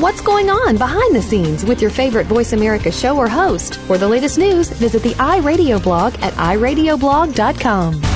What's going on behind the scenes with your favorite Voice America show or host? For the latest news, visit the iRadio blog at iradioblog.com.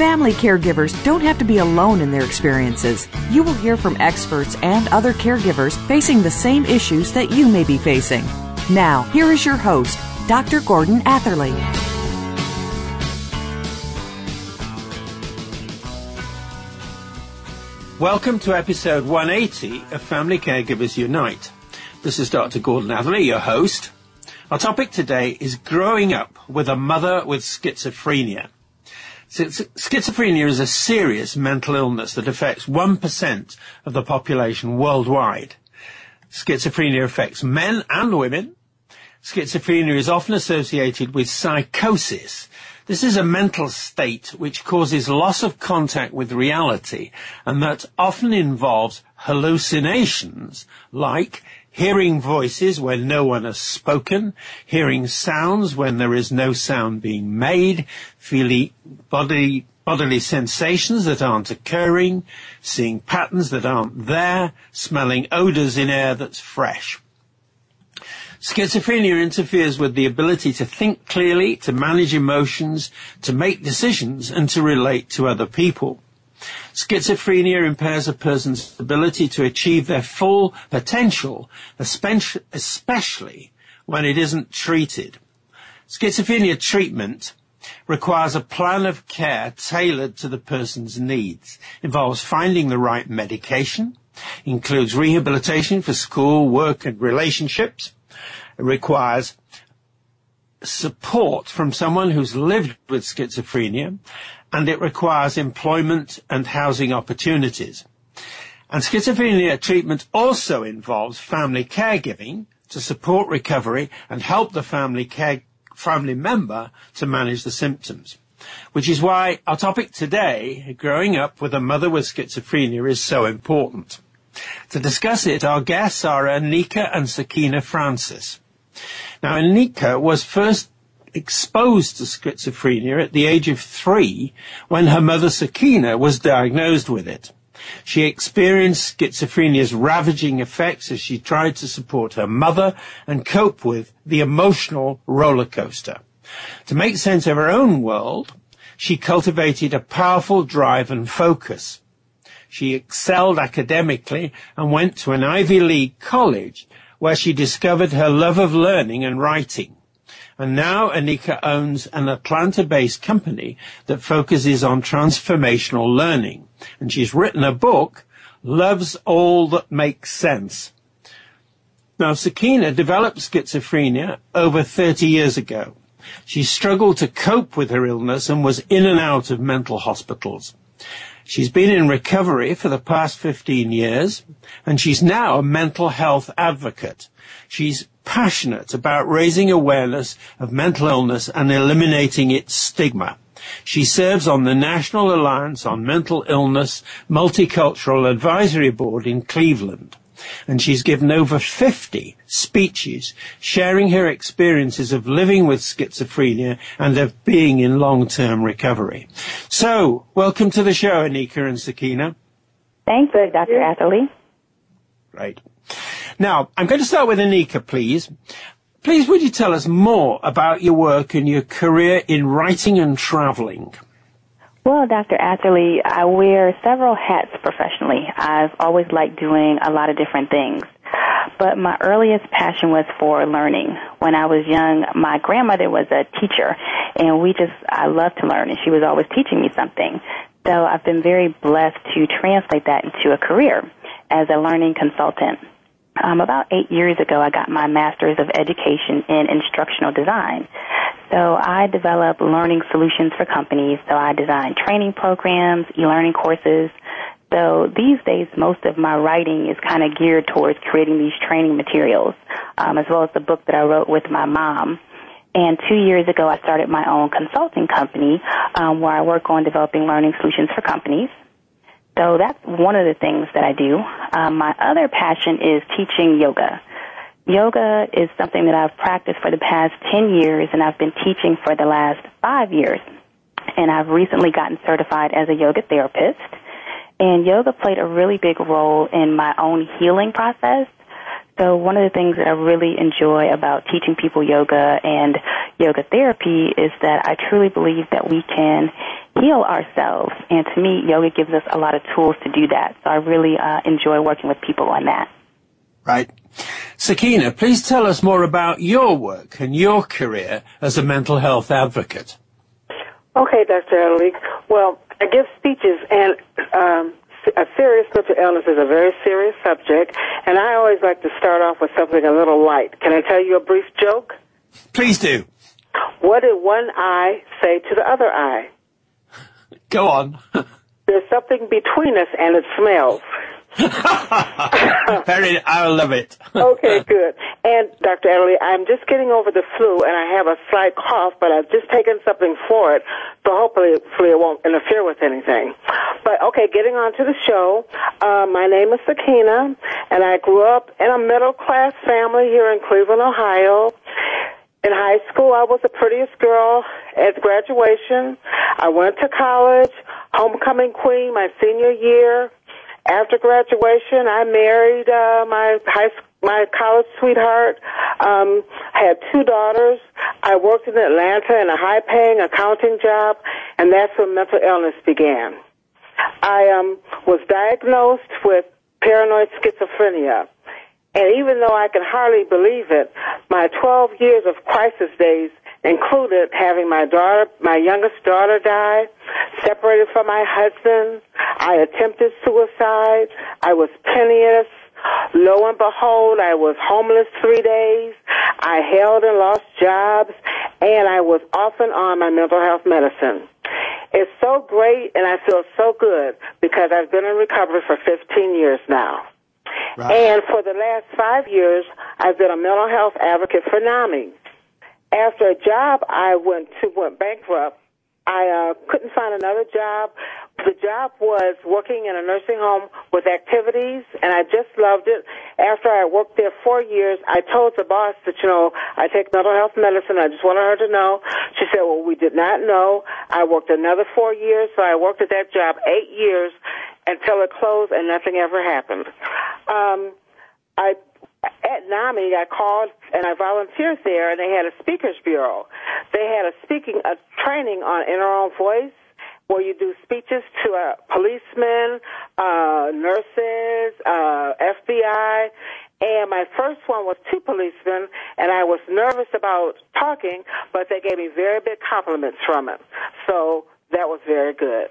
Family caregivers don't have to be alone in their experiences. You will hear from experts and other caregivers facing the same issues that you may be facing. Now, here is your host, Dr. Gordon Atherley. Welcome to episode 180 of Family Caregivers Unite. This is Dr. Gordon Atherley, your host. Our topic today is growing up with a mother with schizophrenia. Schizophrenia is a serious mental illness that affects 1% of the population worldwide. Schizophrenia affects men and women. Schizophrenia is often associated with psychosis. This is a mental state which causes loss of contact with reality and that often involves hallucinations like hearing voices when no one has spoken, hearing sounds when there is no sound being made, feeling body, bodily sensations that aren't occurring, seeing patterns that aren't there, smelling odors in air that's fresh. Schizophrenia interferes with the ability to think clearly, to manage emotions, to make decisions, and to relate to other people. Schizophrenia impairs a person's ability to achieve their full potential, especially when it isn't treated. Schizophrenia treatment requires a plan of care tailored to the person's needs, involves finding the right medication, includes rehabilitation for school, work and relationships, it requires support from someone who's lived with schizophrenia and it requires employment and housing opportunities. And schizophrenia treatment also involves family caregiving to support recovery and help the family care, family member to manage the symptoms. Which is why our topic today, growing up with a mother with schizophrenia, is so important. To discuss it, our guests are Anika and Sakeenah Francis. Now, Anika was first exposed to schizophrenia at the age of three when her mother Sakeenah was diagnosed with it. She experienced schizophrenia's ravaging effects as she tried to support her mother and cope with the emotional roller coaster. To make sense of her own world, she cultivated a powerful drive and focus. She excelled academically and went to an Ivy League college where she discovered her love of learning and writing. And now Anika owns an Atlanta-based company that focuses on transformational learning. And she's written a book, Loves All That Makes Sense. Now, Sakeenah developed schizophrenia over 30 years ago. She struggled to cope with her illness and was in and out of mental hospitals. She's been in recovery for the past 15 years, and she's now a mental health advocate. She's passionate about raising awareness of mental illness and eliminating its stigma. She serves on the National Alliance on Mental Illness Multicultural Advisory Board in Cleveland. And she's given over 50 speeches sharing her experiences of living with schizophrenia and of being in long-term recovery. So, welcome to the show, Anika and Sakeenah. Thanks, Dr. Atherley. Right. Now, I'm going to start with Anika, please. Please, would you tell us more about your work and your career in writing and traveling? Well, Dr. Atherley, I wear several hats professionally. I've always liked doing a lot of different things. But my earliest passion was for learning. When I was young, my grandmother was a teacher, and we just, I loved to learn, and she was always teaching me something. So I've been very blessed to translate that into a career as a learning consultant. Um, about eight years ago, I got my master's of education in instructional design. So I develop learning solutions for companies. So I design training programs, e-learning courses. So these days, most of my writing is kind of geared towards creating these training materials, um, as well as the book that I wrote with my mom. And two years ago, I started my own consulting company um, where I work on developing learning solutions for companies. So that's one of the things that I do. Um, my other passion is teaching yoga. Yoga is something that I've practiced for the past 10 years and I've been teaching for the last five years. And I've recently gotten certified as a yoga therapist. And yoga played a really big role in my own healing process. So one of the things that I really enjoy about teaching people yoga and yoga therapy is that I truly believe that we can heal ourselves. And to me, yoga gives us a lot of tools to do that. So I really uh, enjoy working with people on that. Right. Sakeenah, please tell us more about your work and your career as a mental health advocate. Okay, Dr. Atherley. Well, I give speeches and um, a serious mental illness is a very serious subject, and I always like to start off with something a little light. Can I tell you a brief joke? Please do. What did one eye say to the other eye? Go on. There's something between us, and it smells. Very, I love it. okay, good. And Dr. Atherley, I'm just getting over the flu, and I have a slight cough, but I've just taken something for it, so hopefully, hopefully it won't interfere with anything. But okay, getting on to the show. Uh, my name is Sakeenah, and I grew up in a middle class family here in Cleveland, Ohio. In high school, I was the prettiest girl at graduation. I went to college, homecoming queen my senior year. After graduation, I married uh, my high my college sweetheart. Um, had two daughters. I worked in Atlanta in a high paying accounting job, and that's when mental illness began. I um, was diagnosed with paranoid schizophrenia. And even though I can hardly believe it, my 12 years of crisis days included having my daughter, my youngest daughter die, separated from my husband. I attempted suicide. I was penniless. Lo and behold, I was homeless three days. I held and lost jobs, and I was off and on my mental health medicine. It's so great, and I feel so good because I've been in recovery for 15 years now. Right. And for the last five years, I've been a mental health advocate for NAMI. After a job I went to went bankrupt, I uh, couldn't find another job. The job was working in a nursing home with activities, and I just loved it. After I worked there four years, I told the boss that, you know, I take mental health medicine. I just wanted her to know. She said, well, we did not know. I worked another four years, so I worked at that job eight years until it closed, and nothing ever happened. Um, I at NAMI, I called and I volunteered there, and they had a speakers bureau. They had a speaking a training on In Our Own Voice, where you do speeches to uh, policemen, uh, nurses, uh, FBI, and my first one was two policemen, and I was nervous about talking, but they gave me very big compliments from it. So that was very good.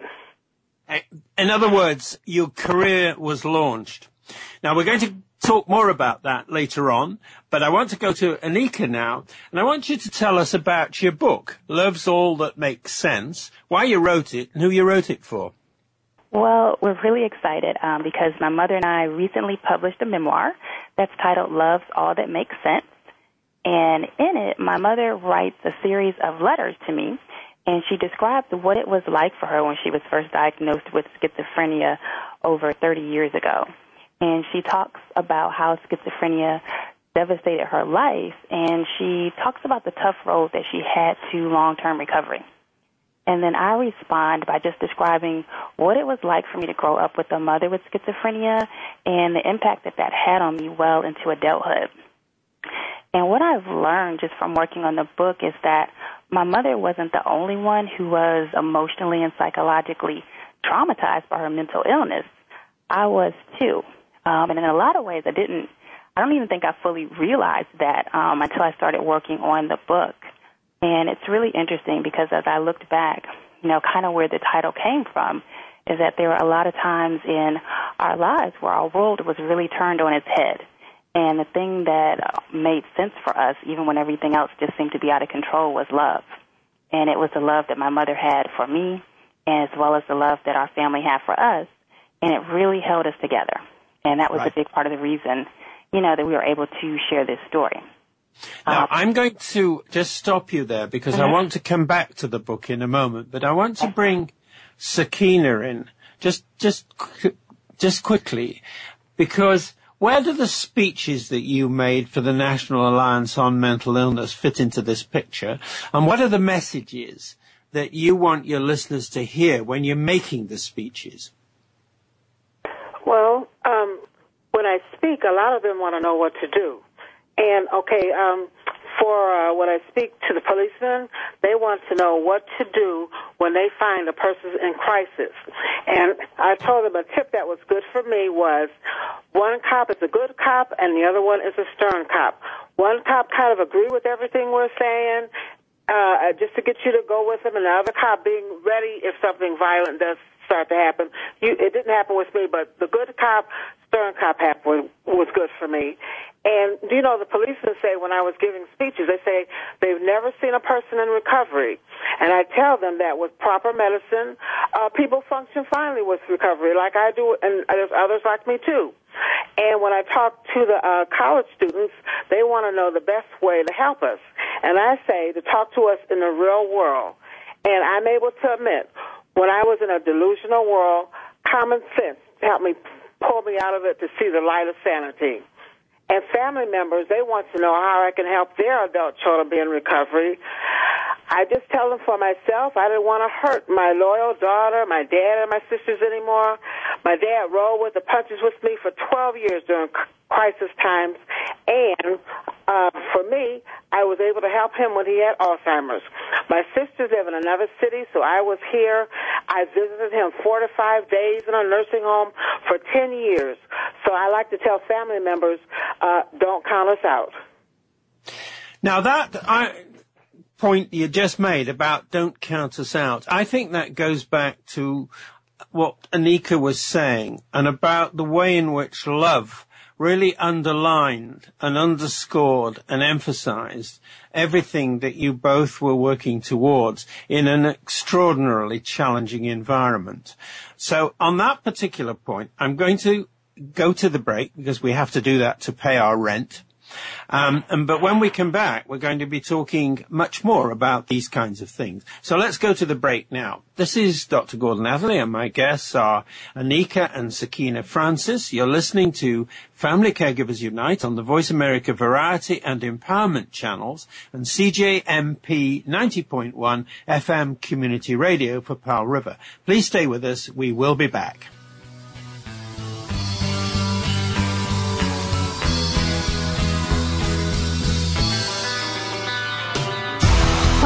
In other words, your career was launched. Now we're going to talk more about that later on, but I want to go to Anika now, and I want you to tell us about your book, Love's All That Makes Sense, why you wrote it, and who you wrote it for. Well, we're really excited um, because my mother and I recently published a memoir that's titled Love's All That Makes Sense. And in it, my mother writes a series of letters to me, and she described what it was like for her when she was first diagnosed with schizophrenia over 30 years ago and she talks about how schizophrenia devastated her life, and she talks about the tough road that she had to long-term recovery. And then I respond by just describing what it was like for me to grow up with a mother with schizophrenia and the impact that that had on me well into adulthood. And what I've learned just from working on the book is that my mother wasn't the only one who was emotionally and psychologically traumatized by her mental illness. I was too. Um, and in a lot of ways, I didn't, I don't even think I fully realized that um, until I started working on the book. And it's really interesting because as I looked back, you know, kind of where the title came from, is that there were a lot of times in our lives where our world was really turned on its head. And the thing that made sense for us, even when everything else just seemed to be out of control, was love. And it was the love that my mother had for me, as well as the love that our family had for us. And it really held us together. And that was right. a big part of the reason, you know, that we were able to share this story. Now, uh, I'm going to just stop you there because I uh-huh. want to come back to the book in a moment, but I want to bring Sakeenah in just, just, just quickly because where do the speeches that you made for the National Alliance on Mental Illness fit into this picture? And what are the messages that you want your listeners to hear when you're making the speeches? Well, um, when I speak, a lot of them want to know what to do. And okay, um, for uh, when I speak to the policemen, they want to know what to do when they find a person in crisis. And I told them a tip that was good for me was one cop is a good cop and the other one is a stern cop. One cop kind of agree with everything we're saying, uh, just to get you to go with him, and the other cop being ready if something violent does start to happen. You, it didn't happen with me, but the good cop, stern cop happened was good for me. And you know, the policemen say when I was giving speeches, they say they've never seen a person in recovery, and I tell them that with proper medicine, uh, people function finely with recovery, like I do, and there's others like me too. And when I talk to the uh, college students, they want to know the best way to help us, and I say to talk to us in the real world. And I'm able to admit, when I was in a delusional world, common sense helped me pull me out of it to see the light of sanity. And family members, they want to know how I can help their adult children be in recovery. I just tell them for myself, I didn't want to hurt my loyal daughter, my dad, and my sisters anymore. My dad rolled with the punches with me for 12 years during crisis times, and uh, for me, I was able to help him when he had Alzheimer's. My sisters live in another city, so I was here. I visited him four to five days in a nursing home for 10 years. So I like to tell family members, uh, don't count us out. Now that I, point you just made about don't count us out, I think that goes back to what Anika was saying and about the way in which love really underlined and underscored and emphasized everything that you both were working towards in an extraordinarily challenging environment. So on that particular point, I'm going to go to the break because we have to do that to pay our rent. Um, and, but when we come back, we're going to be talking much more about these kinds of things. So let's go to the break now. This is Dr. Gordon Atherley, and my guests are Anika and Sakeenah Francis. You're listening to Family Caregivers Unite on the Voice America Variety and Empowerment channels and CJMP 90.1 FM Community Radio for Powell River. Please stay with us. We will be back.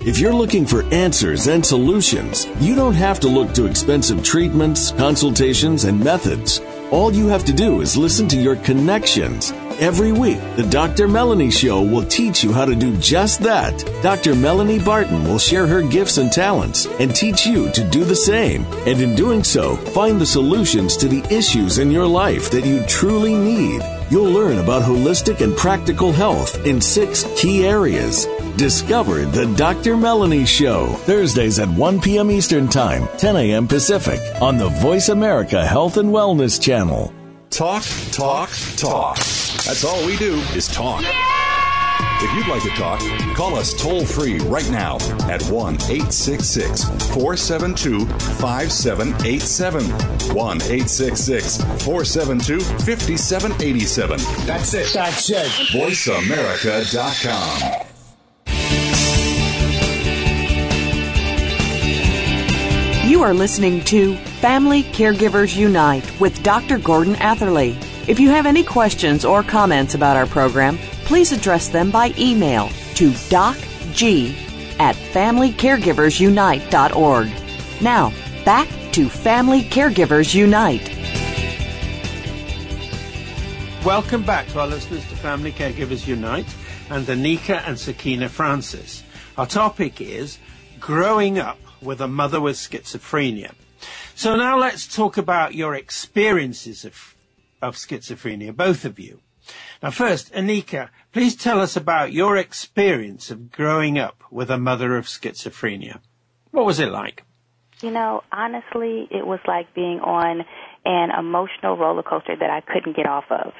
If you're looking for answers and solutions, you don't have to look to expensive treatments, consultations, and methods. All you have to do is listen to your connections. Every week, the Dr. Melanie Show will teach you how to do just that. Dr. Melanie Barton will share her gifts and talents and teach you to do the same. And in doing so, find the solutions to the issues in your life that you truly need. You'll learn about holistic and practical health in six key areas. Discover the Dr. Melanie Show, Thursdays at 1 p.m. Eastern Time, 10 a.m. Pacific, on the Voice America Health and Wellness Channel. Talk, talk, talk. That's all we do is talk. Yeah! If you'd like to talk, call us toll free right now at 1 866 472 5787. 1 866 472 5787. That's it. That's it. VoiceAmerica.com. You are listening to Family Caregivers Unite with Dr. Gordon Atherley. If you have any questions or comments about our program, please address them by email to docg at familycaregiversunite.org. Now, back to Family Caregivers Unite. Welcome back to our listeners to Family Caregivers Unite and Anika and Sakeenah Francis. Our topic is growing up with a mother with schizophrenia. So now let's talk about your experiences of, of schizophrenia, both of you. Now first, Anika, please tell us about your experience of growing up with a mother of schizophrenia. What was it like? You know, honestly, it was like being on an emotional roller coaster that I couldn't get off of.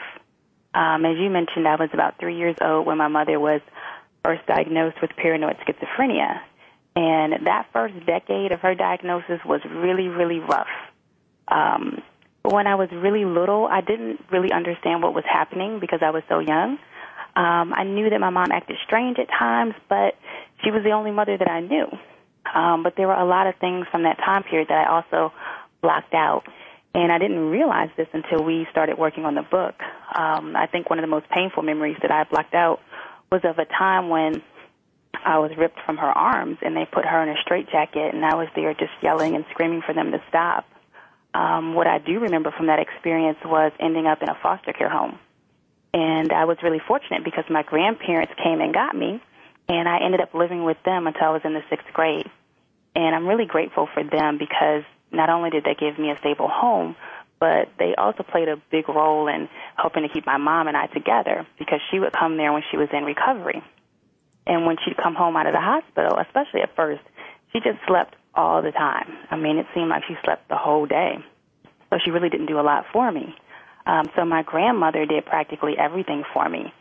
Um, as you mentioned, I was about three years old when my mother was first diagnosed with paranoid schizophrenia. And that first decade of her diagnosis was really, really rough. Um, when I was really little, I didn't really understand what was happening because I was so young. Um, I knew that my mom acted strange at times, but she was the only mother that I knew. Um, but there were a lot of things from that time period that I also blocked out. And I didn't realize this until we started working on the book. Um, I think one of the most painful memories that I blocked out was of a time when I was ripped from her arms and they put her in a straitjacket and I was there just yelling and screaming for them to stop. Um, what I do remember from that experience was ending up in a foster care home. And I was really fortunate because my grandparents came and got me and I ended up living with them until I was in the sixth grade. And I'm really grateful for them because not only did they give me a stable home, but they also played a big role in helping to keep my mom and I together because she would come there when she was in recovery. And when she'd come home out of the hospital, especially at first, she just slept all the time. I mean, it seemed like she slept the whole day. So she really didn't do a lot for me. Um, so my grandmother did practically everything for me.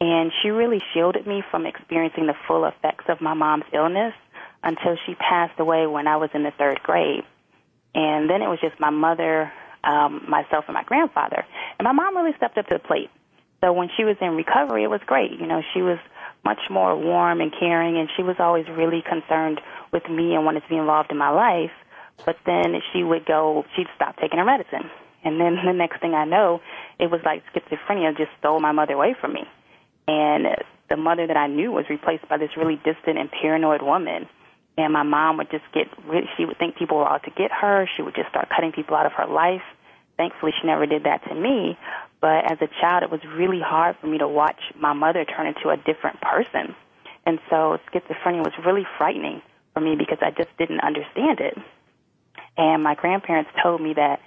And she really shielded me from experiencing the full effects of my mom's illness until she passed away when I was in the third grade. And then it was just my mother, um, myself, and my grandfather. And my mom really stepped up to the plate. So when she was in recovery, it was great. You know, she was much more warm and caring, and she was always really concerned with me and wanted to be involved in my life. But then she would go, she'd stop taking her medicine. And then the next thing I know, it was like schizophrenia just stole my mother away from me. And the mother that I knew was replaced by this really distant and paranoid woman. And my mom would just get, she would think people were out to get her. She would just start cutting people out of her life. Thankfully, she never did that to me. But as a child, it was really hard for me to watch my mother turn into a different person. And so schizophrenia was really frightening for me because I just didn't understand it. And my grandparents told me that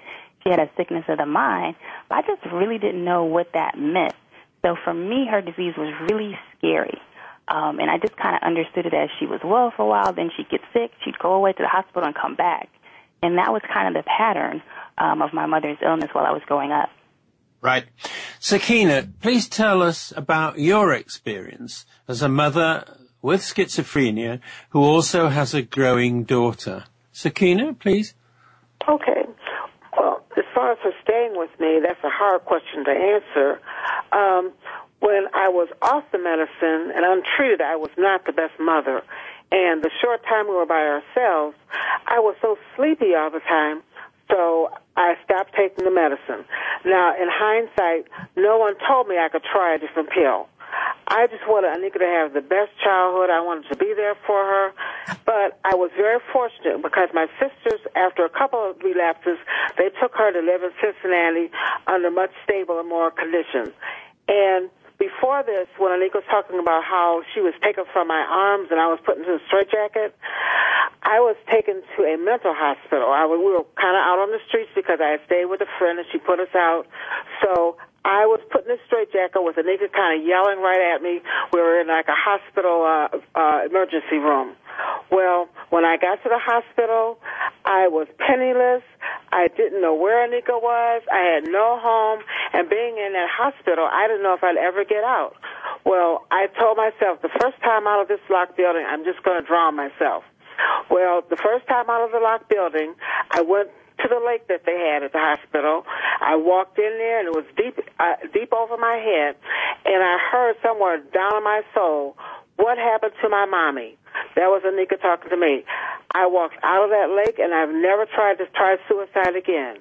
she had a sickness of the mind, but I just really didn't know what that meant. So for me, her disease was really scary. Um, and I just kind of understood it as she was well for a while, then she'd get sick, she'd go away to the hospital and come back. And that was kind of the pattern um, of my mother's illness while I was growing up. Right. Sakeenah, please tell us about your experience as a mother with schizophrenia who also has a growing daughter. Sakeenah, please. Okay. Well, as far as her staying with me, that's a hard question to answer. Um, when I was off the medicine and untreated, I was not the best mother. And the short time we were by ourselves, I was so sleepy all the time, so I stopped taking the medicine. Now, in hindsight, no one told me I could try a different pill. I just wanted Anika to have the best childhood. I wanted to be there for her. But I was very fortunate because my sisters, after a couple of relapses, they took her to live in Cincinnati under much stable and more conditions. And before this, when Anika was talking about how she was taken from my arms and I was put into a straitjacket, I was taken to a mental hospital. I was, we were kind of out on the streets because I stayed with a friend and she put us out. So I was put in a straitjacket with Anika kind of yelling right at me. We were in like a hospital uh, uh, emergency room. Well, when I got to the hospital, I was penniless. I didn't know where Anika was. I had no home. And being in that hospital, I didn't know if I'd ever get out. Well, I told myself the first time out of this locked building, I'm just going to drown myself. Well, the first time out of the locked building, I went to the lake that they had at the hospital. I walked in there and it was deep, uh, deep over my head, and I heard somewhere down in my soul, "What happened to my mommy?" That was Anika talking to me. I walked out of that lake, and I've never tried to try suicide again.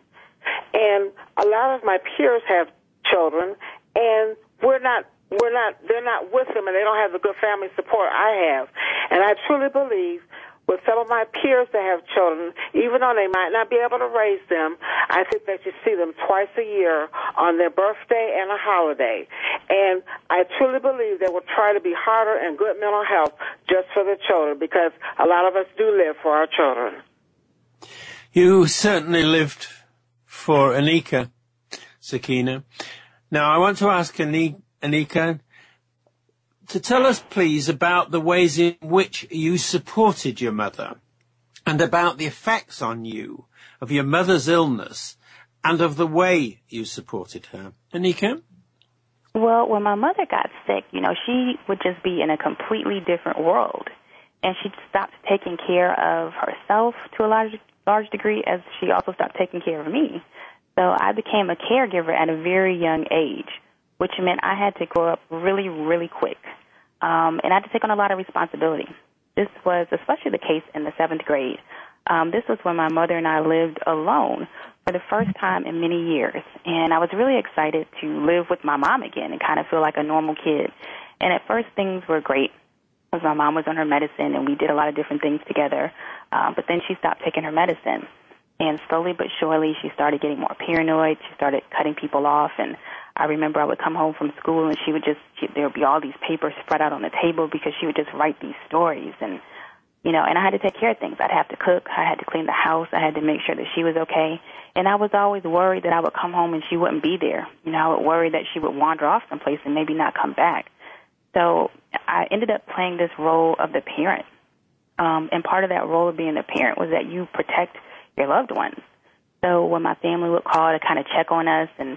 And a lot of my peers have children, and we're not we're not they're not with them and they don't have the good family support I have. And I truly believe with some of my peers that have children, even though they might not be able to raise them, I think that you see them twice a year on their birthday and a holiday. And I truly believe they will try to be harder and good mental health just for the children because a lot of us do live for our children. You certainly lived for Anika, Sakeenah. Now, I want to ask Anika, to tell us, please, about the ways in which you supported your mother and about the effects on you of your mother's illness and of the way you supported her. Anika? Well, when my mother got sick, you know, she would just be in a completely different world. And she stopped taking care of herself to a large, large degree as she also stopped taking care of me. So I became a caregiver at a very young age, which meant I had to grow up really, really quick um, and I had to take on a lot of responsibility. This was especially the case in the seventh grade. Um, this was when my mother and I lived alone for the first time in many years, and I was really excited to live with my mom again and kind of feel like a normal kid. And at first, things were great because my mom was on her medicine and we did a lot of different things together. Um, but then she stopped taking her medicine, and slowly but surely, she started getting more paranoid. She started cutting people off, and I remember I would come home from school and she would just she, there would be all these papers spread out on the table because she would just write these stories and you know, and I had to take care of things. I'd have to cook, I had to clean the house, I had to make sure that she was okay. And I was always worried that I would come home and she wouldn't be there. You know, I would worry that she would wander off someplace and maybe not come back. So I ended up playing this role of the parent. Um, and part of that role of being the parent was that you protect your loved ones. So when my family would call to kind of check on us and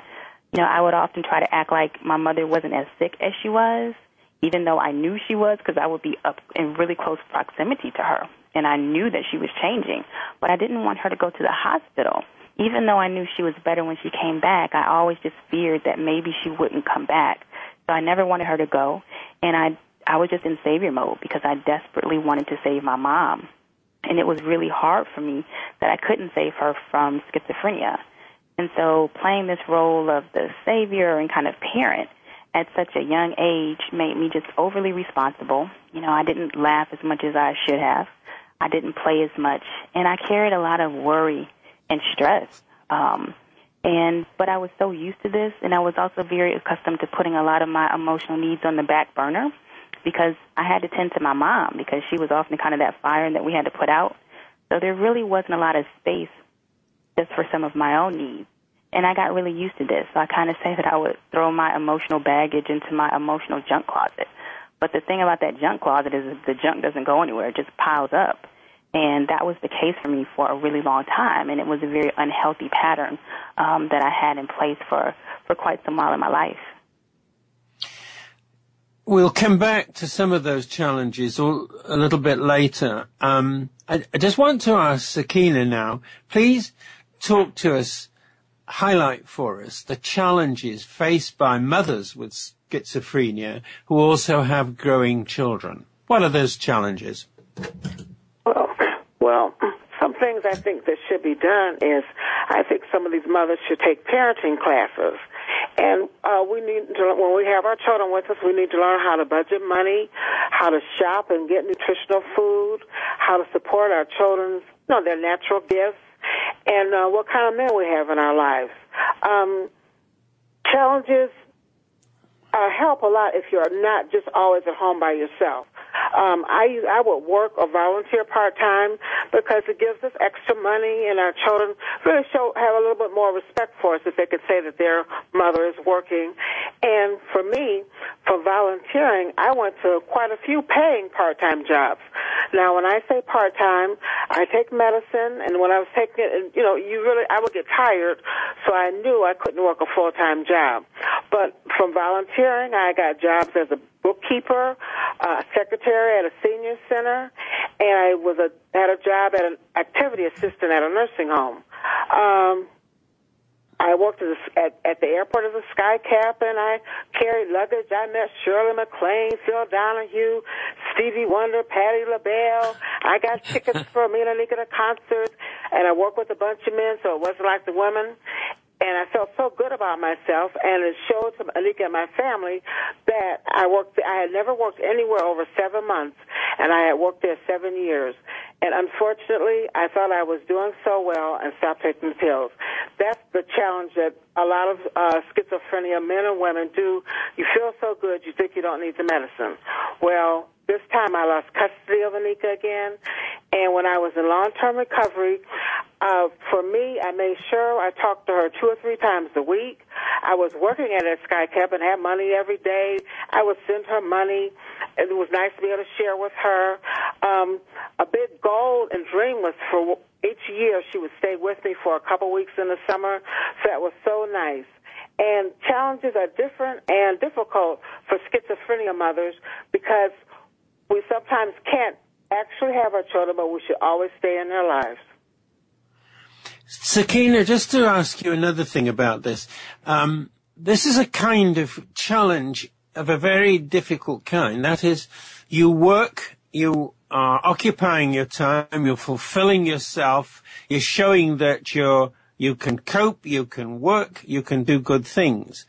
you know, I would often try to act like my mother wasn't as sick as she was, even though I knew she was, because I would be up in really close proximity to her, and I knew that she was changing. But I didn't want her to go to the hospital. Even though I knew she was better when she came back, I always just feared that maybe she wouldn't come back. So I never wanted her to go, and I I was just in savior mode because I desperately wanted to save my mom. And it was really hard for me that I couldn't save her from schizophrenia. And so playing this role of the savior and kind of parent at such a young age made me just overly responsible. You know, I didn't laugh as much as I should have. I didn't play as much, and I carried a lot of worry and stress. Um, and but I was so used to this, and I was also very accustomed to putting a lot of my emotional needs on the back burner because I had to tend to my mom because she was often kind of that fire that we had to put out. So there really wasn't a lot of space just for some of my own needs. And I got really used to this. So I kind of say that I would throw my emotional baggage into my emotional junk closet. But the thing about that junk closet is the junk doesn't go anywhere. It just piles up. And that was the case for me for a really long time. And it was a very unhealthy pattern um, that I had in place for, for quite some while in my life. We'll come back to some of those challenges a little bit later. Um, I, I, just want to ask Sakeenah now, please talk to us, highlight for us the challenges faced by mothers with schizophrenia who also have growing children. What are those challenges? Well, well, some things I think that should be done is I think some of these mothers should take parenting classes. And uh, we need to, when we have our children with us, we need to learn how to budget money, how to shop and get nutritional food, how to support our children's, you know, their natural gifts, and uh, what kind of men we have in our lives. Um, challenges uh, help a lot if you're not just always at home by yourself. Um, I I would work or volunteer part time because it gives us extra money, and our children really show have a little bit more respect for us if they could say that their mother is working. And for me, for volunteering, I went to quite a few paying part time jobs. Now, when I say part time, I take medicine, and when I was taking it, you know, you really I would get tired, so I knew I couldn't work a full time job. But from volunteering, I got jobs as a bookkeeper, uh, secretary at a senior center, and I was a had a job at an activity assistant at a nursing home. Um, I worked as a, at, at the airport as a sky captain. I carried luggage. I met Shirley MacLaine, Phil Donahue, Stevie Wonder, Patti LaBelle. I got tickets for me and Anika to concerts, and I worked with a bunch of men, so it wasn't like the women and I felt so good about myself, and it showed to Anika and my family that I worked. I had never worked anywhere over seven months, and I had worked there seven years. And unfortunately, I thought I was doing so well and stopped taking the pills. That's the challenge that a lot of uh, schizophrenia men and women do. You feel so good, you think you don't need the medicine. Well, this time I lost custody of Anika again, and when I was in long-term recovery, uh, for me, I made sure I talked to her two or three times a week. I was working at a Sky Cap and had money every day. I would send her money. It was nice to be able to share with her. Um, a big goal and dream was for each year she would stay with me for a couple weeks in the summer. So that was so nice. And challenges are different and difficult for schizophrenia mothers because we sometimes can't actually have our children, but we should always stay in their lives. Sakeenah, just to ask you another thing about this. Um, this is a kind of challenge of a very difficult kind. That is, you work, you are occupying your time, you're fulfilling yourself, you're showing that you're, you can cope, you can work, you can do good things.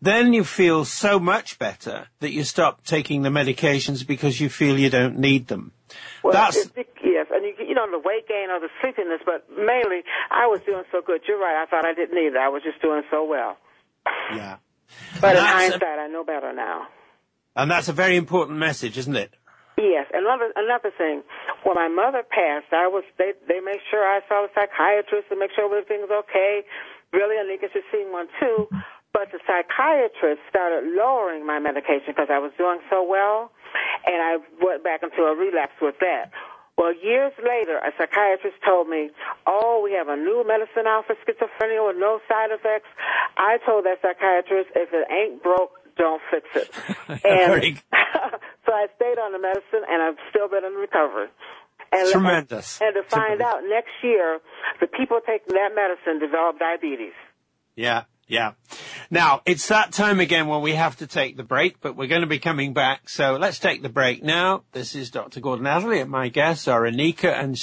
Then you feel so much better that you stop taking the medications because you feel you don't need them. Well, That's yes, and you, you know the weight gain or the sleepiness, but mainly I was doing so good. You're right. I thought I didn't need it. I was just doing so well. Yeah. But in hindsight, a, I know better now. And that's a very important message, isn't it? Yes. Another another thing. When my mother passed, I was they they made sure I saw a psychiatrist to make sure everything was okay. Really, Anika should see one too. But the psychiatrist started lowering my medication because I was doing so well, and I went back into a relapse with that. Well, years later, a psychiatrist told me, "Oh, we have a new medicine out for schizophrenia with no side effects." I told that psychiatrist, "If it ain't broke, don't fix it." and so I stayed on the medicine, and I've still been in recovery. And, Tremendous. And, to find out next year, the people taking that medicine develop diabetes. Yeah, yeah. Now, it's that time again when we have to take the break, but we're going to be coming back. So let's take the break now. This is Dr. Gordon Atherley and my guests are Anika and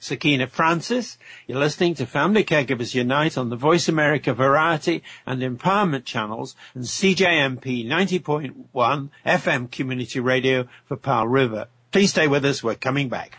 Sakeenah Francis. You're listening to Family Caregivers Unite on the Voice America Variety and Empowerment channels and CJMP 90.1 FM Community Radio for Powell River. Please stay with us. We're coming back.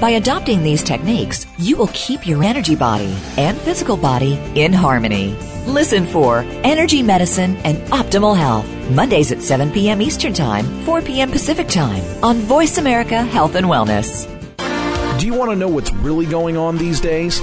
By adopting these techniques, you will keep your energy body and physical body in harmony. Listen for Energy Medicine and Optimal Health, Mondays at 7 p.m. Eastern Time, 4 p.m. Pacific Time on Voice America Health and Wellness. Do you want to know what's really going on these days?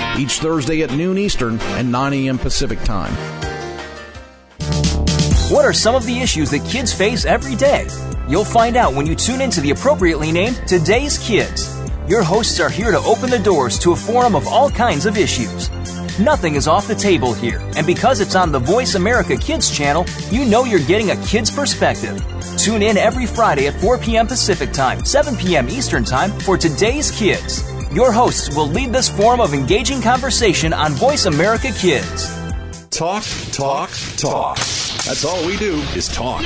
each Thursday at noon Eastern and 9 a.m. Pacific Time. What are some of the issues that kids face every day? You'll find out when you tune into the appropriately named Today's Kids. Your hosts are here to open the doors to a forum of all kinds of issues. Nothing is off the table here, and because it's on the Voice America Kids channel, you know you're getting a kid's perspective. Tune in every Friday at 4 p.m. Pacific Time, 7 p.m. Eastern Time for Today's Kids. Your hosts will lead this forum of engaging conversation on Voice America Kids. Talk, talk, talk. That's all we do is talk.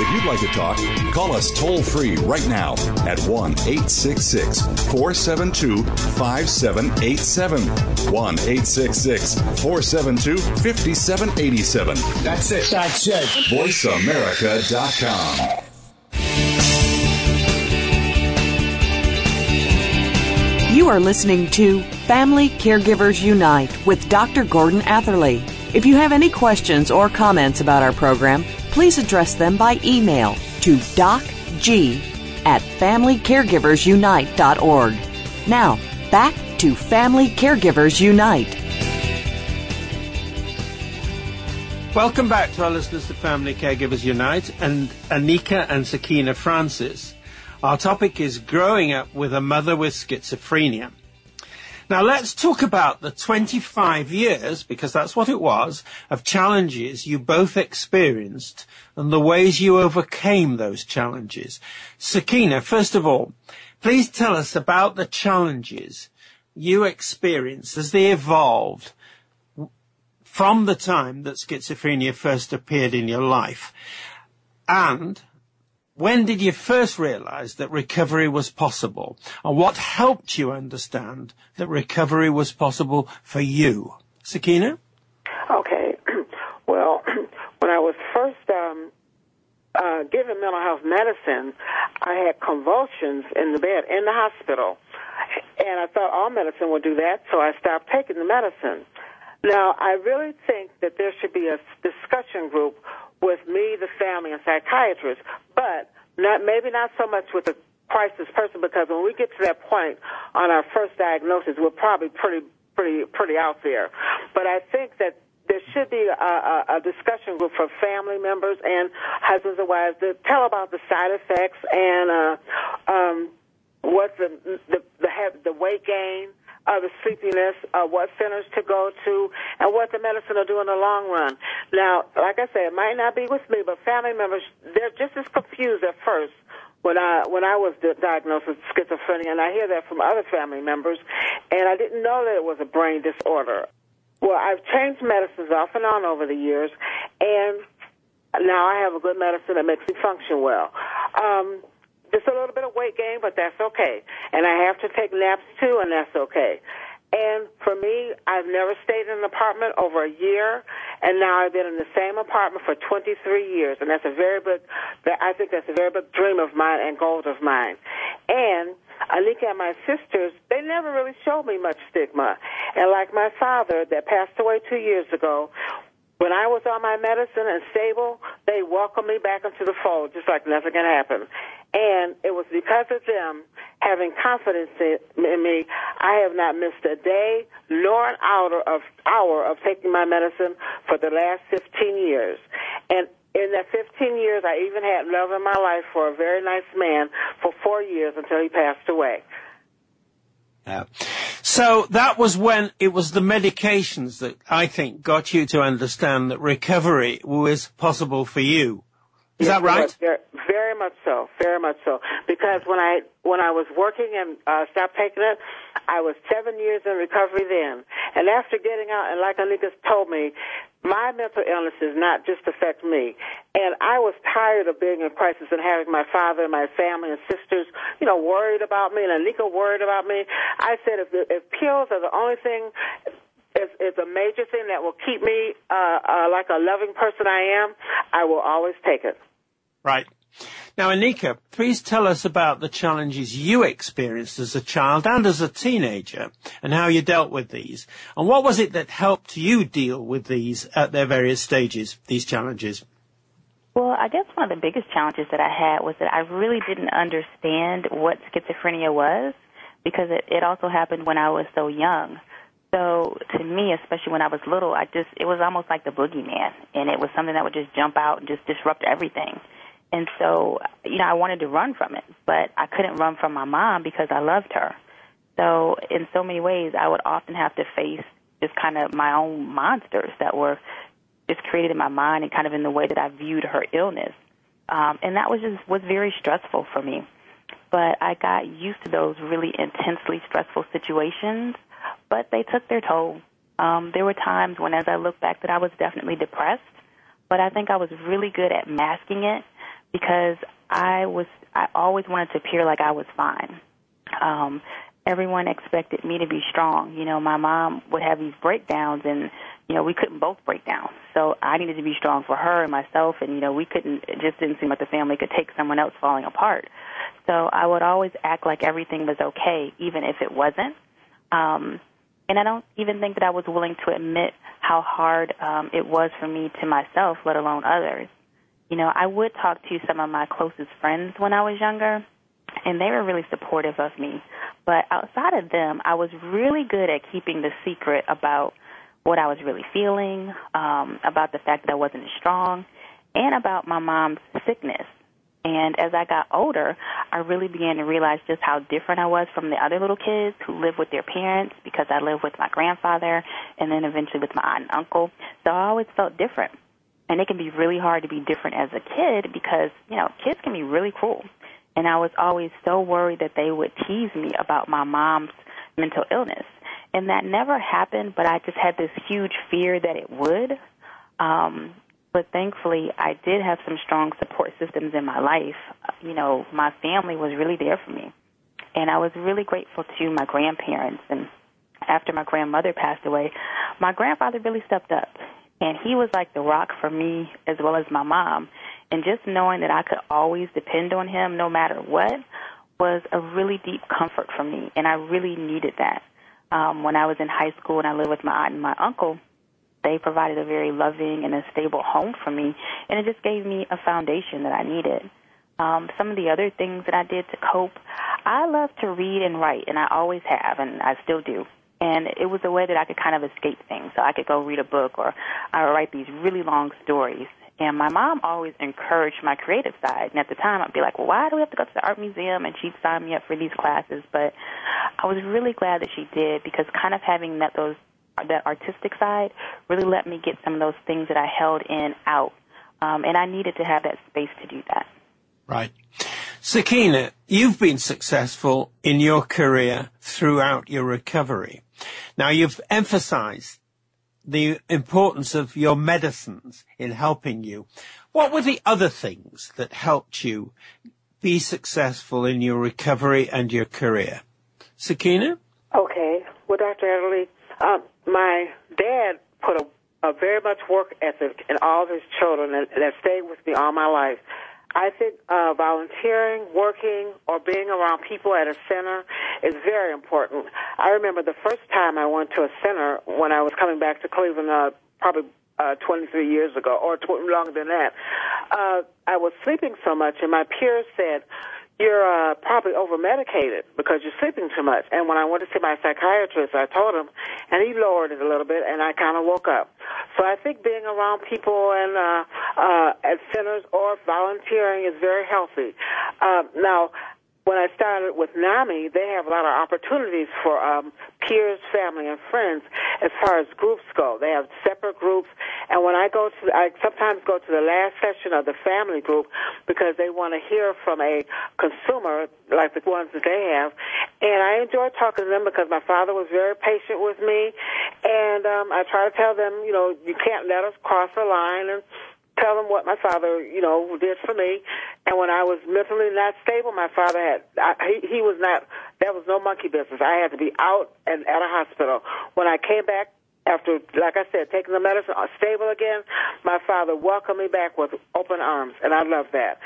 If you'd like to talk, call us toll free right now at 1 866 472 5787. 1 866 472 5787. That's it. That's it. VoiceAmerica.com. You are listening to Family Caregivers Unite with Dr. Gordon Atherley. If you have any questions or comments about our program, please address them by email to docg at familycaregiversunite.org. Now, back to Family Caregivers Unite. Welcome back to our listeners to Family Caregivers Unite and Anika and Sakeenah Francis. Our topic is growing up with a mother with schizophrenia. Now let's talk about the 25 years, because that's what it was, of challenges you both experienced and the ways you overcame those challenges. Sakeenah, first of all, please tell us about the challenges you experienced as they evolved from the time that schizophrenia first appeared in your life. And when did you first realize that recovery was possible? And what helped you understand that recovery was possible for you? Sakeenah? Okay. Well, when I was first um, uh, given mental health medicine, I had convulsions in the bed in the hospital. And I thought all medicine would do that, so I stopped taking the medicine. Now, I really think that there should be a discussion group with me, the family, and psychiatrists, but not maybe not so much with the crisis person because when we get to that point on our first diagnosis, we're probably pretty pretty pretty out there. But I think that there should be a, a, a discussion group for family members and husbands and wives to tell about the side effects and uh, um, what the the the, the weight gain uh, the sleepiness, uh, what centers to go to, and what the medicine will do in the long run. Now, like I said, it might not be with me, but family members, they're just as confused at first when I when I was diagnosed with schizophrenia, and I hear that from other family members, and I didn't know that it was a brain disorder. Well, I've changed medicines off and on over the years, and now I have a good medicine that makes me function well. Um, just a little bit of weight gain, but that's okay. And I have to take naps too, and that's okay. And for me, I've never stayed in an apartment over a year, and now I've been in the same apartment for 23 years, and that's a very big, I think that's a very big dream of mine and goal of mine. And Anika and my sisters, they never really showed me much stigma. And like my father that passed away two years ago, when I was on my medicine and stable, they welcomed me back into the fold just like nothing had happened. And it was because of them having confidence in me, I have not missed a day nor an hour of hour of taking my medicine for the last 15 years. And in that 15 years, I even had love in my life for a very nice man for four years until he passed away. Yeah. So that was when it was the medications that I think got you to understand that recovery was possible for you. Is yes, that right? Very, very much so, very much so. Because when I when I was working and uh, stopped taking it, I was seven years in recovery then. And after getting out, and like Anika told me, my mental illness does not just affect me. And I was tired of being in crisis and having my father and my family and sisters, you know, worried about me, and Anika worried about me. I said, if if pills are the only thing is, is a major thing that will keep me uh, uh, like a loving person I am, I will always take it. Right. Now, Anika, please tell us about the challenges you experienced as a child and as a teenager and how you dealt with these. And what was it that helped you deal with these at their various stages, these challenges? Well, I guess one of the biggest challenges that I had was that I really didn't understand what schizophrenia was because it, it also happened when I was so young. So to me, especially when I was little, I just it was almost like the boogeyman, and it was something that would just jump out and just disrupt everything. And so, you know, I wanted to run from it, but I couldn't run from my mom because I loved her. So, in so many ways, I would often have to face just kind of my own monsters that were just created in my mind and kind of in the way that I viewed her illness. Um, and that was just was very stressful for me. But I got used to those really intensely stressful situations, but they took their toll. Um, there were times when, as I look back, that I was definitely depressed, but I think I was really good at masking it because I was I always wanted to appear like I was fine. Um, everyone expected me to be strong. You know, my mom would have these breakdowns, and you know we couldn't both break down. So I needed to be strong for her and myself, and you know we couldn't. It just didn't seem like the family could take someone else falling apart. So I would always act like everything was okay, even if it wasn't. Um, and I don't even think that I was willing to admit how hard um, it was for me to myself, let alone others. You know, I would talk to some of my closest friends when I was younger, and they were really supportive of me. But outside of them, I was really good at keeping the secret about what I was really feeling, um, about the fact that I wasn't strong, and about my mom's sickness. And as I got older, I really began to realize just how different I was from the other little kids who live with their parents because I lived with my grandfather and then eventually with my aunt and uncle. So I always felt different. And it can be really hard to be different as a kid because, you know, kids can be really cruel. And I was always so worried that they would tease me about my mom's mental illness. And that never happened, but I just had this huge fear that it would. Um, but thankfully, I did have some strong support systems in my life. You know, my family was really there for me. And I was really grateful to my grandparents. And after my grandmother passed away, my grandfather really stepped up. And he was like the rock for me as well as my mom. And just knowing that I could always depend on him no matter what was a really deep comfort for me, and I really needed that. Um, when I was in high school and I lived with my aunt and my uncle, they provided a very loving and a stable home for me, and it just gave me a foundation that I needed. Um, some of the other things that I did to cope, I love to read and write, and I always have, and I still do. And it was a way that I could kind of escape things. So I could go read a book, or I would write these really long stories. And my mom always encouraged my creative side. And at the time, I'd be like, well, why do we have to go to the art museum? And she'd sign me up for these classes. But I was really glad that she did because kind of having that those that artistic side really let me get some of those things that I held in out. Um, and I needed to have that space to do that. Right. Sakeenah, you've been successful in your career throughout your recovery. Now you've emphasized the importance of your medicines in helping you. What were the other things that helped you be successful in your recovery and your career? Sakeenah? Okay. Well, Dr. Atherley, uh, my dad put a, a very much work ethic in all his children and that stayed with me all my life. I think uh, volunteering, working, or being around people at a center is very important. I remember the first time I went to a center when I was coming back to Cleveland, uh, probably uh, 23 years ago, or tw- longer than that. Uh, I was sleeping so much, and my peers said, you're uh, probably over medicated because you're sleeping too much. And when I went to see my psychiatrist, I told him, and he lowered it a little bit, and I kind of woke up. So I think being around people and uh, uh, at centers or volunteering is very healthy. Uh, now, when I started with NAMI, they have a lot of opportunities for um, peers, family, and friends as far as groups go. They have separate groups, and when I go to, I sometimes go to the last session of the family group because they want to hear from a consumer like the ones that they have, and I enjoy talking to them because my father was very patient with me, and um, I try to tell them, you know, you can't let us cross the line and tell them what my father, you know, did for me. And when I was mentally not stable, my father had I, he he was not. There was no monkey business. I had to be out and at a hospital. When I came back after, like I said, taking the medicine, uh, stable again, my father welcomed me back with open arms, and I love that.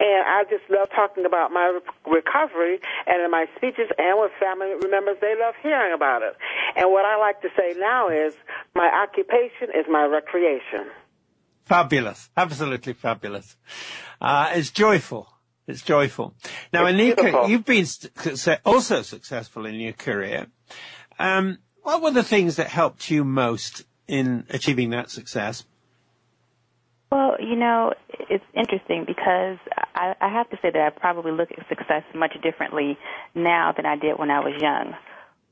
And I just love talking about my recovery and in my speeches and with family members, they love hearing about it. And what I like to say now is my occupation is my recreation. Fabulous. Absolutely fabulous. Uh, it's joyful. It's joyful. Now, it's Anika, you've been also successful in your career. Um, what were the things that helped you most in achieving that success? Well, you know, it's interesting because I, I have to say that I probably look at success much differently now than I did when I was young.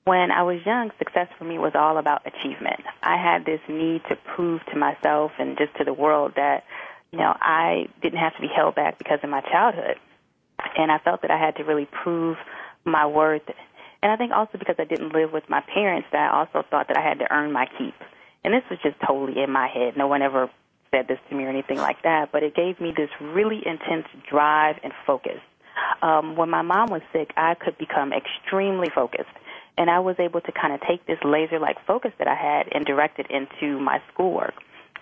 When I was young, success for me was all about achievement. I had this need to prove to myself and just to the world that, you know, I didn't have to be held back because of my childhood. And I felt that I had to really prove my worth. And I think also because I didn't live with my parents, that I also thought that I had to earn my keep. And this was just totally in my head. No one ever said this to me or anything like that, but it gave me this really intense drive and focus. Um, when my mom was sick, I could become extremely focused and I was able to kind of take this laser like focus that I had and direct it into my schoolwork.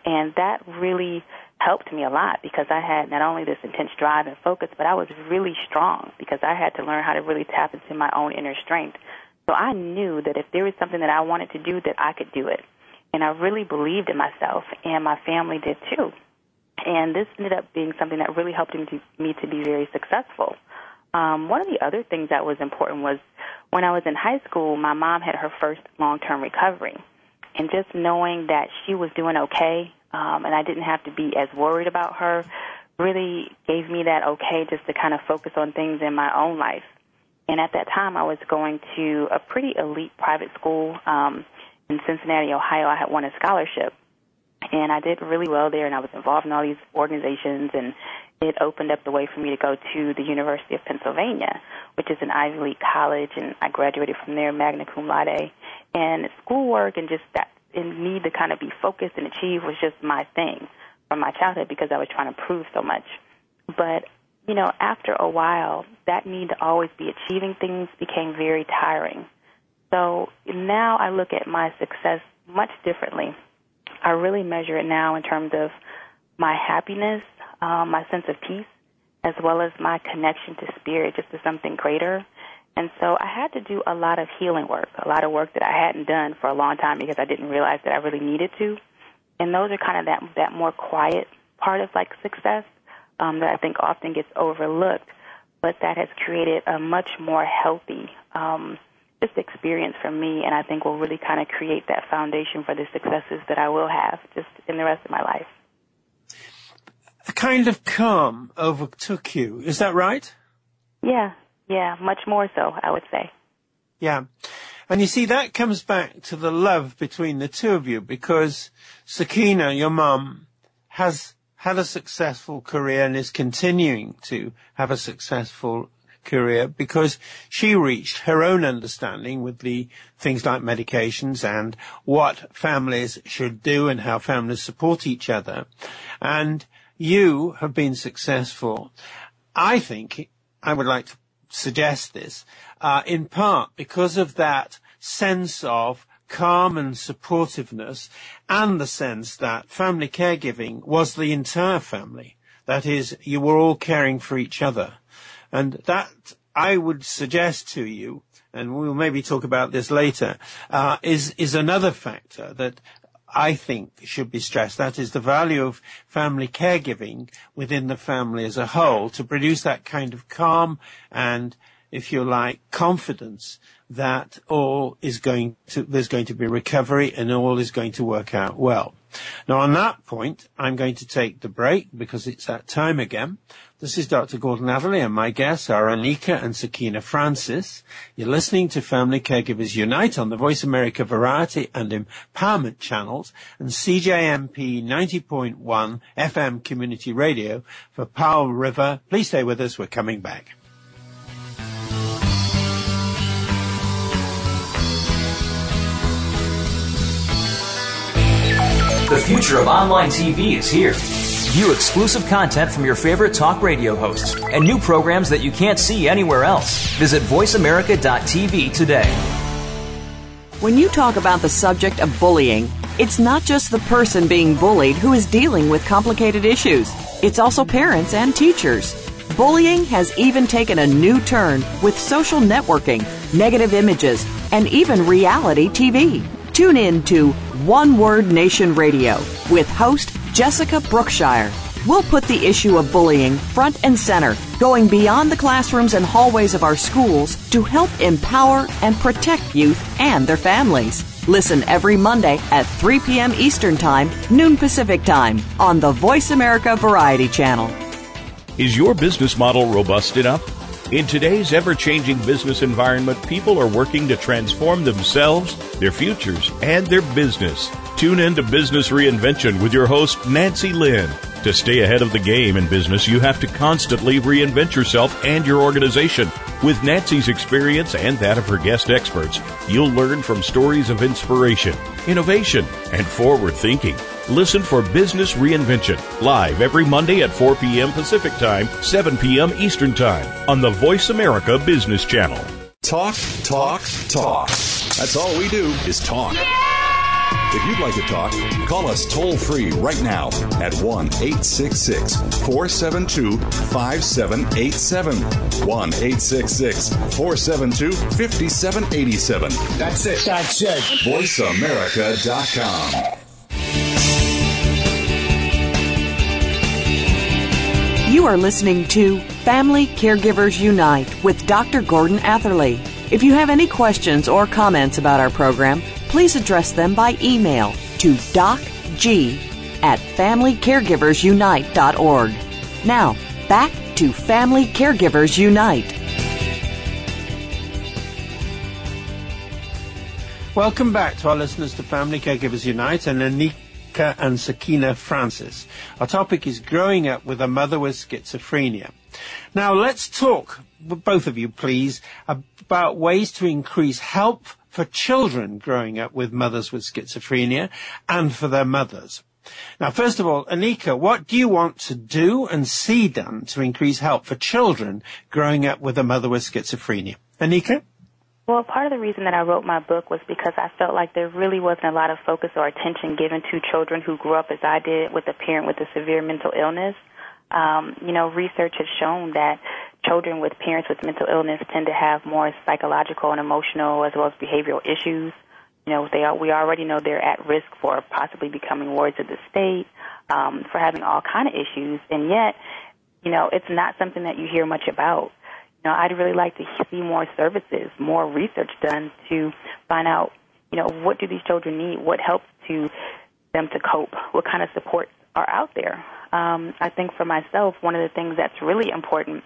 And that really helped me a lot because I had not only this intense drive and focus, but I was really strong because I had to learn how to really tap into my own inner strength. So I knew that if there was something that I wanted to do, that I could do it. And I really believed in myself, and my family did too. And this ended up being something that really helped me to, me to be very successful. Um, one of the other things that was important was when I was in high school, my mom had her first long-term recovery, and just knowing that she was doing okay, um, and I didn't have to be as worried about her, really gave me that okay just to kind of focus on things in my own life. And at that time, I was going to a pretty elite private school um, in Cincinnati, Ohio. I had won a scholarship, and I did really well there, and I was involved in all these organizations and it opened up the way for me to go to the University of Pennsylvania, which is an Ivy League college, and I graduated from there magna cum laude. And schoolwork and just that in need to kind of be focused and achieve was just my thing from my childhood because I was trying to prove so much. But you know, after a while, that need to always be achieving things became very tiring. So now I look at my success much differently. I really measure it now in terms of my happiness, um, my sense of peace, as well as my connection to spirit, just to something greater. And so I had to do a lot of healing work, a lot of work that I hadn't done for a long time because I didn't realize that I really needed to. And those are kind of that that more quiet part of like success um, that I think often gets overlooked, but that has created a much more healthy um, just experience for me, and I think will really kind of create that foundation for the successes that I will have just in the rest of my life a kind of calm overtook you. Is that right? Yeah, yeah, much more so, I would say. Yeah. And you see, that comes back to the love between the two of you because Sakeenah, your mum, has had a successful career and is continuing to have a successful career because she reached her own understanding with the things like medications and what families should do and how families support each other. And you have been successful. I think I would like to suggest this, uh, in part because of that sense of calm and supportiveness and the sense that family caregiving was the entire family. That is, you were all caring for each other. And that I would suggest to you, and we'll maybe talk about this later, uh, is, is another factor that I think should be stressed. That is the value of family caregiving within the family as a whole to produce that kind of calm and, if you like, confidence that all is going to, there's going to be recovery and all is going to work out well. Now on that point, I'm going to take the break because it's that time again. This is Dr. Gordon Atherley and my guests are Anika and Sakeenah Francis. You're listening to Family Caregivers Unite on the Voice America Variety and Empowerment channels and CJMP 90.1 FM Community Radio for Powell River. Please stay with us. We're coming back. The future of online TV is here. View exclusive content from your favorite talk radio hosts and new programs that you can't see anywhere else. Visit VoiceAmerica.tv today. When you talk about the subject of bullying, it's not just the person being bullied who is dealing with complicated issues. It's also parents and teachers. Bullying has even taken a new turn with social networking, negative images, and even reality TV. Tune in to One Word Nation Radio with host Jessica Brookshire. We'll put the issue of bullying front and center, going beyond the classrooms and hallways of our schools to help empower and protect youth and their families. Listen every Monday at 3 p.m. Eastern Time, noon Pacific Time on the Voice America Variety Channel. Is your business model robust enough? In today's ever changing business environment, people are working to transform themselves, their futures, and their business. Tune in to Business Reinvention with your host, Nancy Lynn. To stay ahead of the game in business, you have to constantly reinvent yourself and your organization. With Nancy's experience and that of her guest experts, you'll learn from stories of inspiration, innovation, and forward thinking. Listen for Business Reinvention live every Monday at 4 p.m. Pacific Time, 7 p.m. Eastern Time on the Voice America Business Channel. Talk, talk, talk. That's all we do is talk. If you'd like to talk, call us toll free right now at 1 866 472 5787. 1 866 472 5787. That's it. That's it. VoiceAmerica.com. You are listening to Family Caregivers Unite with Dr. Gordon Atherley. If you have any questions or comments about our program, please address them by email to docg at familycaregiversunite.org. Now, back to Family Caregivers Unite. Welcome back to our listeners to Family Caregivers Unite and Anika and Sakeenah Francis. Our topic is growing up with a mother with schizophrenia. Now let's talk, both of you please, about ways to increase help for children growing up with mothers with schizophrenia and for their mothers. Now, first of all, Anika, what do you want to do and see done to increase help for children growing up with a mother with schizophrenia? Anika? Well, part of the reason that I wrote my book was because I felt like there really wasn't a lot of focus or attention given to children who grew up as I did with a parent with a severe mental illness. Um, you know, research has shown that children with parents with mental illness tend to have more psychological and emotional as well as behavioral issues. You know, they are, we already know they're at risk for possibly becoming wards of the state, um, for having all kind of issues, and yet, you know, it's not something that you hear much about. You know, I'd really like to see more services, more research done to find out, you know, what do these children need? What helps to them to cope? What kind of supports are out there? Um, I think for myself, one of the things that's really important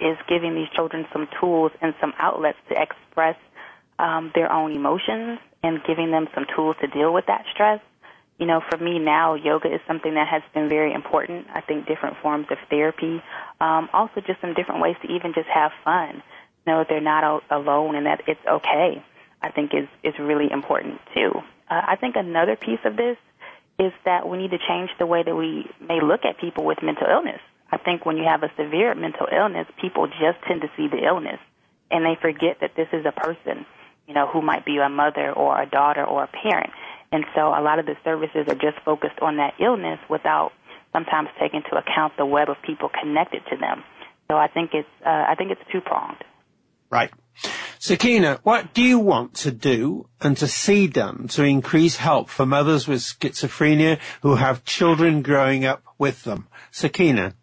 is giving these children some tools and some outlets to express um, their own emotions and giving them some tools to deal with that stress. You know, for me now, yoga is something that has been very important. I think different forms of therapy, um, also just some different ways to even just have fun. Know they're not a- alone and that it's okay. I think is is really important too. Uh, I think another piece of this is that we need to change the way that we may look at people with mental illness. I think when you have a severe mental illness, people just tend to see the illness and they forget that this is a person, you know, who might be a mother or a daughter or a parent. And so a lot of the services are just focused on that illness without sometimes taking into account the web of people connected to them. So I think it's uh, I think it's two pronged. Right. Sakeenah, what do you want to do and to see done to increase help for mothers with schizophrenia who have children growing up with them? Sakeenah.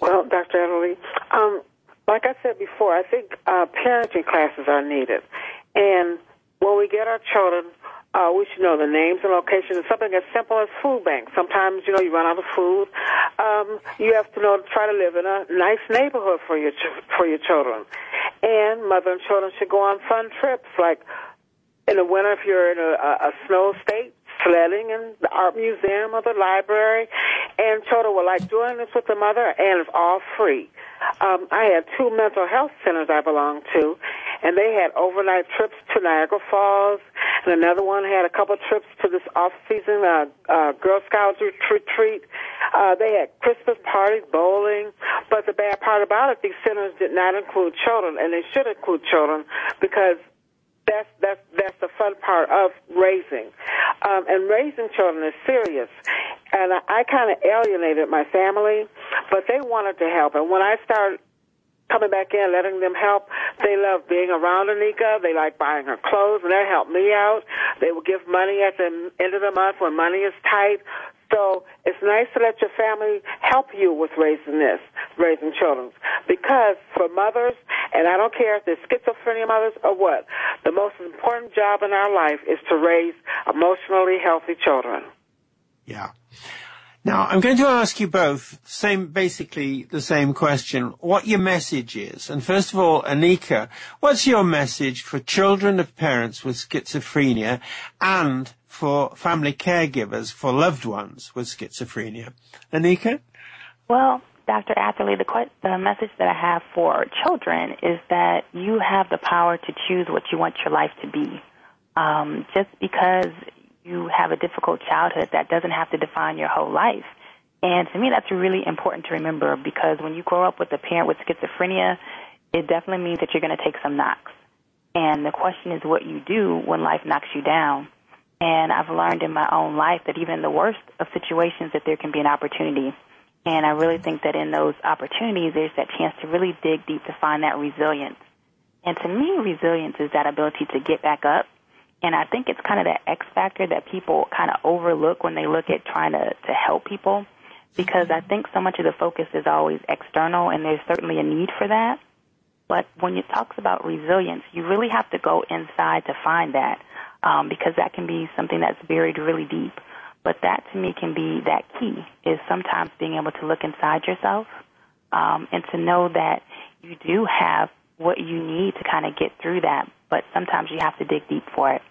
Well, Dr. Emily, um, like I said before, I think uh, parenting classes are needed. And when we get our children uh, we should know the names and locations. Something as simple as food banks. Sometimes, you know, you run out of food. Um, you have to know try to live in a nice neighborhood for your ch- for your children. And mother and children should go on fun trips, like in the winter if you're in a, a snow state, sledding in the art museum or the library. And children will like doing this with the mother, and it's all free. Um, I had two mental health centers I belonged to, and they had overnight trips to Niagara Falls, and another one had a couple trips to this off-season uh, uh, Girl Scouts retreat. Uh, they had Christmas parties, bowling, but the bad part about it, these centers did not include children, and they should include children because that's that's that's the fun part of raising, um, and raising children is serious. And I, I kind of alienated my family, but they wanted to help. And when I started coming back in, letting them help. They love being around Anika. They like buying her clothes, and that helped me out. They will give money at the end of the month when money is tight. So it's nice to let your family help you with raising this, raising children. Because for mothers, and I don't care if they're schizophrenia mothers or what, the most important job in our life is to raise emotionally healthy children. Yeah. Now, I'm going to ask you both same, basically the same question, what your message is. And first of all, Anika, what's your message for children of parents with schizophrenia and for family caregivers for loved ones with schizophrenia? Anika? Well, Dr. Atherley, the, the message that I have for children is that you have the power to choose what you want your life to be. Um, just because you have a difficult childhood, that doesn't have to define your whole life. And to me, that's really important to remember because when you grow up with a parent with schizophrenia, it definitely means that you're going to take some knocks. And the question is what you do when life knocks you down. And I've learned in my own life that even in the worst of situations that there can be an opportunity. And I really think that in those opportunities, there's that chance to really dig deep to find that resilience. And to me, resilience is that ability to get back up and I think it's kind of that X factor that people kind of overlook when they look at trying to, to help people because I think so much of the focus is always external and there's certainly a need for that. But when it talks about resilience, you really have to go inside to find that um, because that can be something that's buried really deep. But that to me can be that key is sometimes being able to look inside yourself um, and to know that you do have what you need to kind of get through that but sometimes you have to dig deep for it.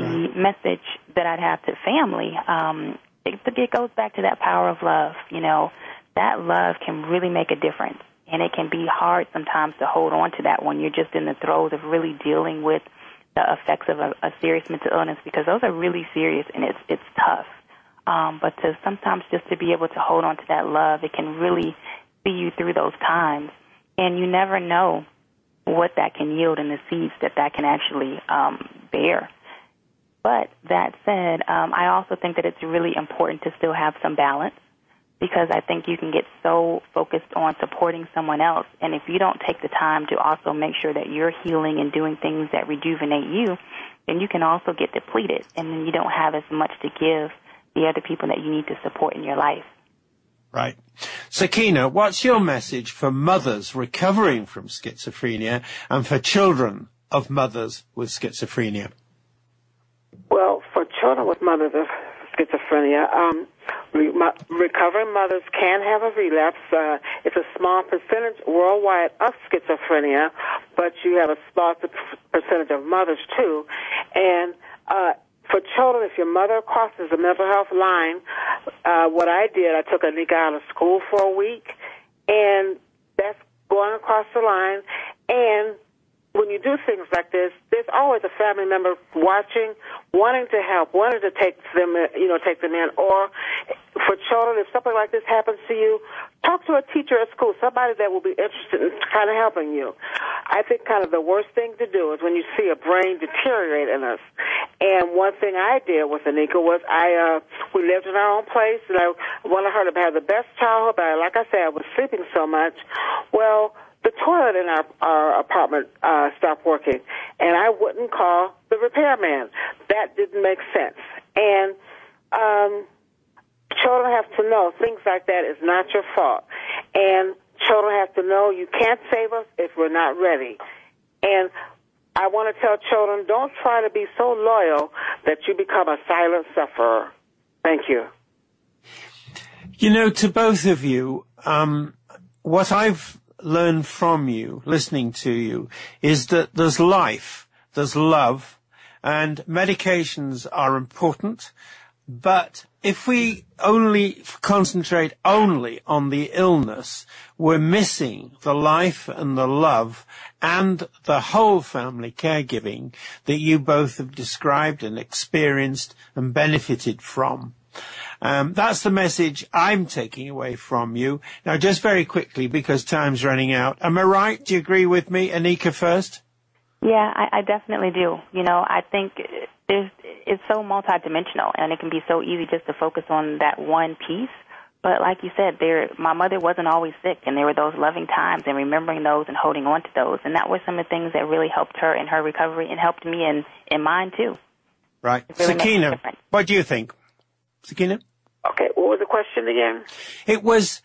The right. message that I'd have to family, um, it, it goes back to that power of love. You know, that love can really make a difference. And it can be hard sometimes to hold on to that when you're just in the throes of really dealing with the effects of a, a serious mental illness because those are really serious and it's it's tough. Um, but to sometimes just to be able to hold on to that love, it can really see you through those times. And you never know what that can yield and the seeds that that can actually um, bear. But that said, um, I also think that it's really important to still have some balance because I think you can get so focused on supporting someone else. And if you don't take the time to also make sure that you're healing and doing things that rejuvenate you, then you can also get depleted and then you don't have as much to give the other people that you need to support in your life. Right. Sakeenah, what's your message for mothers recovering from schizophrenia and for children of mothers with schizophrenia? For with mothers of schizophrenia, um, re- recovering mothers can have a relapse. Uh, it's a small percentage worldwide of schizophrenia, but you have a small percentage of mothers too. And uh, for children, if your mother crosses the mental health line, uh, what I did, I took Anika out of school for a week, and that's going across the line. And when you do things like this, there's always a family member watching, wanting to help, wanting to take them, you know, take them in. Or for children, if something like this happens to you, talk to a teacher at school, somebody that will be interested in kind of helping you. I think kind of the worst thing to do is when you see a brain deteriorate in us. And one thing I did with Anika was I, uh, we lived in our own place, and I wanted her to have the best childhood, but like I said, I was sleeping so much. Well, the toilet in our, our apartment uh, stopped working, and I wouldn't call the repairman. That didn't make sense. And um, children have to know things like that is not your fault. And children have to know you can't save us if we're not ready. And I want to tell children, don't try to be so loyal that you become a silent sufferer. Thank you. You know, to both of you, um, what I've learn from you, listening to you, is that there's life, there's love, and medications are important, but if we only concentrate only on the illness, we're missing the life and the love and the whole family caregiving that you both have described and experienced and benefited from. Um, that's the message I'm taking away from you. Now, just very quickly, because time's running out. Am I right? Do you agree with me? Anika first? Yeah, I, I definitely do. You know, I think there's, it's so multidimensional, and it can be so easy just to focus on that one piece. But like you said, there, my mother wasn't always sick, and there were those loving times, and remembering those and holding on to those, and that were some of the things that really helped her in her recovery and helped me in in mine too. Right, really Sakeenah, what do you think? Sakeenah? Okay, what was the question again? It was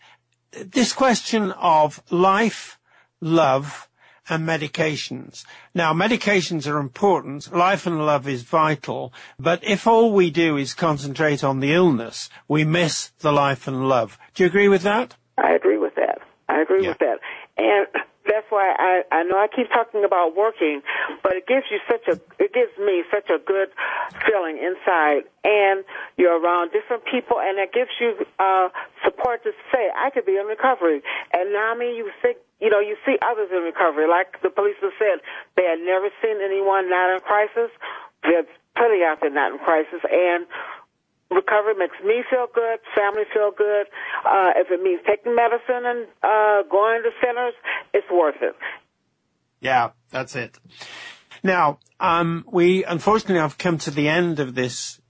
this question of life, love, and medications. Now, medications are important. Life and love is vital. But if all we do is concentrate on the illness, we miss the life and love. Do you agree with that? I agree with that. I agree yeah. with that. And that's why I, I know I keep talking about working, but it gives you such a, it gives me such a good feeling inside. And you're around different people and it gives you, uh, support to say, I could be in recovery. And now, I mean, you think, you know, you see others in recovery. Like the police have said, they had never seen anyone not in crisis. There's plenty out there not in crisis. And recovery makes me feel good, family feel good. Uh, if it means taking medicine and uh, going to centers, it's worth it. Yeah, that's it. Now, um, we unfortunately have come to the end of this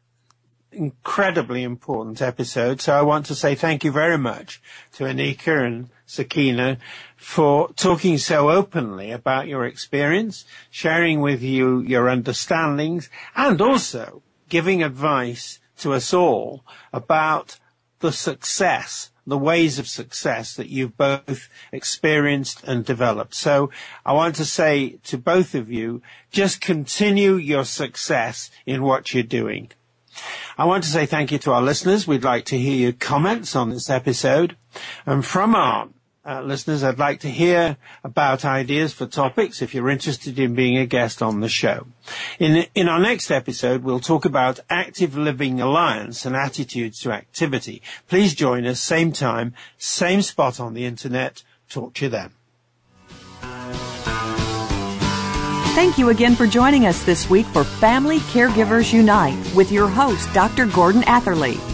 incredibly important episode. So I want to say thank you very much to Anika and Sakeenah for talking so openly about your experience, sharing with you your understandings, and also giving advice to us all about the success, the ways of success that you've both experienced and developed. So I want to say to both of you, just continue your success in what you're doing. I want to say thank you to our listeners. We'd like to hear your comments on this episode. And from our uh, listeners, I'd like to hear about ideas for topics if you're interested in being a guest on the show. In, in our next episode, we'll talk about Active Living Alliance and attitudes to activity. Please join us, same time, same spot on the internet. Talk to you then. Thank you again for joining us this week for Family Caregivers Unite with your host, Dr. Gordon Atherley.